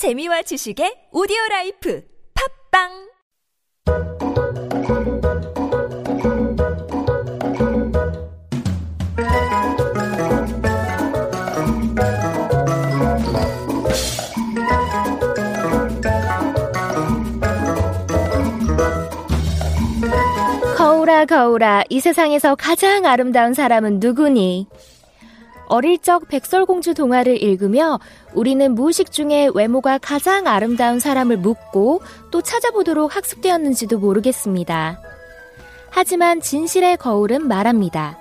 재미와 지식의 오디오 라이프 팝빵 거울아 거울아 이 세상에서 가장 아름다운 사람은 누구니? 어릴 적 백설공주 동화를 읽으며 우리는 무의식 중에 외모가 가장 아름다운 사람을 묻고 또 찾아보도록 학습되었는지도 모르겠습니다. 하지만 진실의 거울은 말합니다.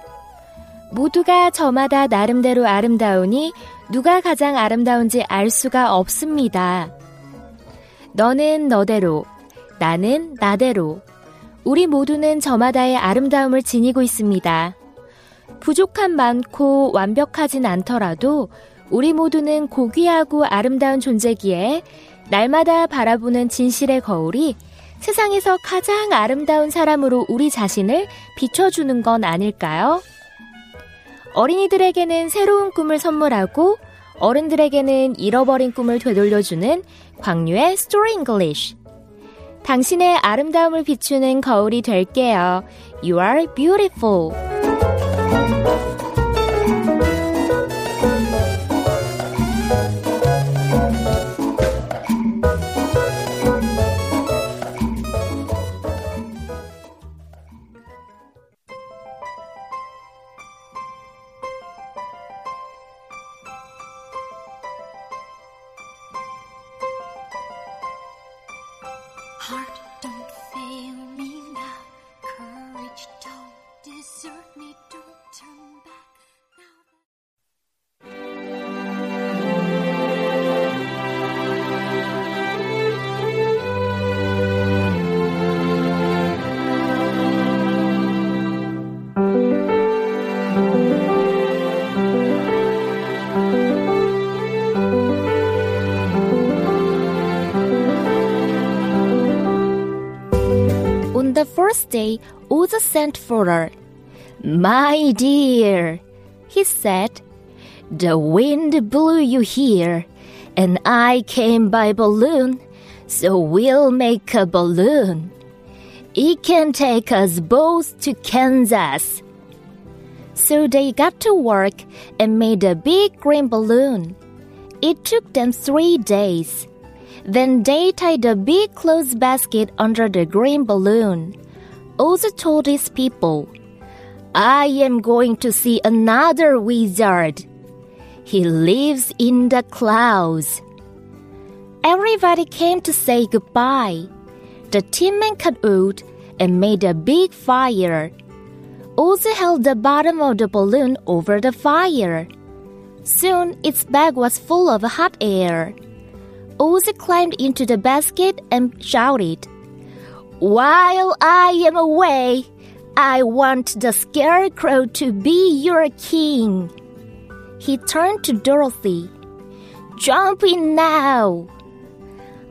모두가 저마다 나름대로 아름다우니 누가 가장 아름다운지 알 수가 없습니다. 너는 너대로, 나는 나대로, 우리 모두는 저마다의 아름다움을 지니고 있습니다. 부족함 많고 완벽하진 않더라도 우리 모두는 고귀하고 아름다운 존재기에 날마다 바라보는 진실의 거울이 세상에서 가장 아름다운 사람으로 우리 자신을 비춰주는 건 아닐까요? 어린이들에게는 새로운 꿈을 선물하고 어른들에게는 잃어버린 꿈을 되돌려주는 광유의 Story English. 당신의 아름다움을 비추는 거울이 될게요. You are beautiful. Heart, the first day, Oza sent for her. My dear, he said, the wind blew you here, and I came by balloon, so we'll make a balloon. It can take us both to Kansas. So they got to work and made a big green balloon. It took them three days. Then they tied a big clothes basket under the green balloon. Oz told his people, I am going to see another wizard. He lives in the clouds. Everybody came to say goodbye. The tin man cut wood and made a big fire. Oz held the bottom of the balloon over the fire. Soon its bag was full of hot air. Oz climbed into the basket and shouted, While I am away, I want the scarecrow to be your king. He turned to Dorothy. Jump in now.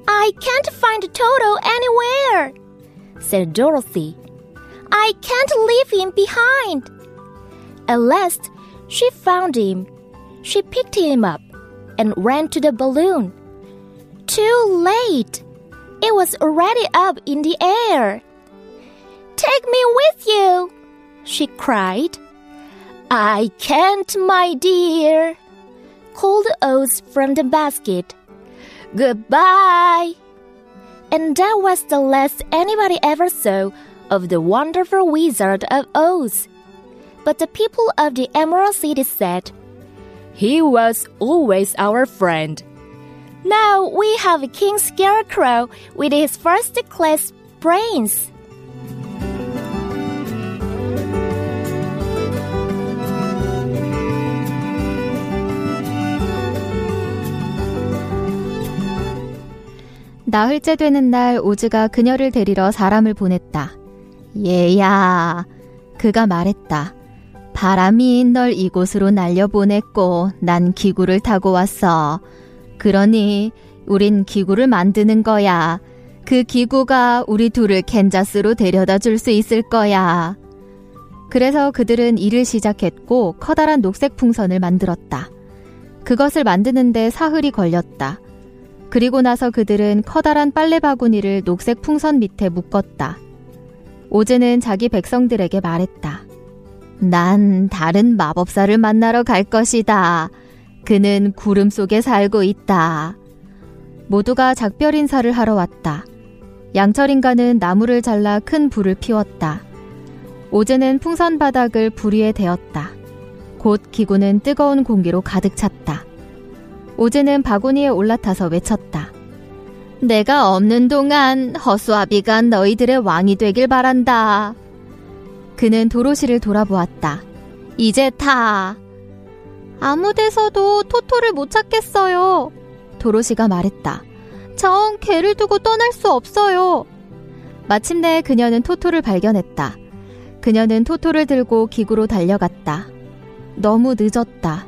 I can't find Toto anywhere, said Dorothy. I can't leave him behind. At last, she found him. She picked him up and ran to the balloon. Too late. It was already up in the air. Take me with you, she cried. I can't, my dear, called Oz from the basket. Goodbye. And that was the last anybody ever saw of the wonderful wizard of Oz. But the people of the Emerald City said, He was always our friend. Now we have King Scarecrow with his first class brains. 나흘째 되는 날 오즈가 그녀를 데리러 사람을 보냈다. 얘야, 그가 말했다. 바람이 널 이곳으로 날려보냈고 난 기구를 타고 왔어. 그러니 우린 기구를 만드는 거야. 그 기구가 우리 둘을 캔자스로 데려다 줄 수 있을 거야. 그래서 그들은 일을 시작했고 커다란 녹색 풍선을 만들었다. 그것을 만드는데 사흘이 걸렸다. 그리고 나서 그들은 커다란 빨래 바구니를 녹색 풍선 밑에 묶었다. 오즈는 자기 백성들에게 말했다. 난 다른 마법사를 만나러 갈 것이다. 그는 구름 속에 살고 있다. 모두가 작별 인사를 하러 왔다. 양철 인간은 나무를 잘라 큰 불을 피웠다. 오즈는 풍선 바닥을 불 위에 대었다. 곧 기구는 뜨거운 공기로 가득 찼다. 오즈는 바구니에 올라타서 외쳤다. 내가 없는 동안 허수아비가 너희들의 왕이 되길 바란다. 그는 도로시를 돌아보았다. 이제 타. 아무 데서도 토토를 못 찾겠어요. 도로시가 말했다. 전 개를 두고 떠날 수 없어요. 마침내 그녀는 토토를 발견했다. 그녀는 토토를 들고 기구로 달려갔다. 너무 늦었다.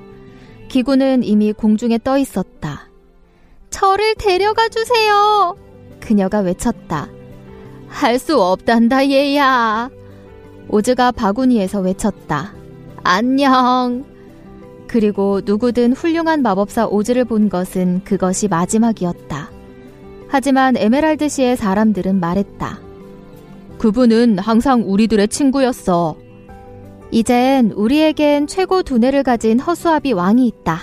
기구는 이미 공중에 떠 있었다. 저를 데려가 주세요. 그녀가 외쳤다. 할 수 없단다, 얘야. 오즈가 바구니에서 외쳤다. 안녕. 그리고 누구든 훌륭한 마법사 오즈를 본 것은 그것이 마지막이었다. 하지만 에메랄드시의 사람들은 말했다. 그분은 항상 우리들의 친구였어. 이젠 우리에겐 최고 두뇌를 가진 허수아비 왕이 있다.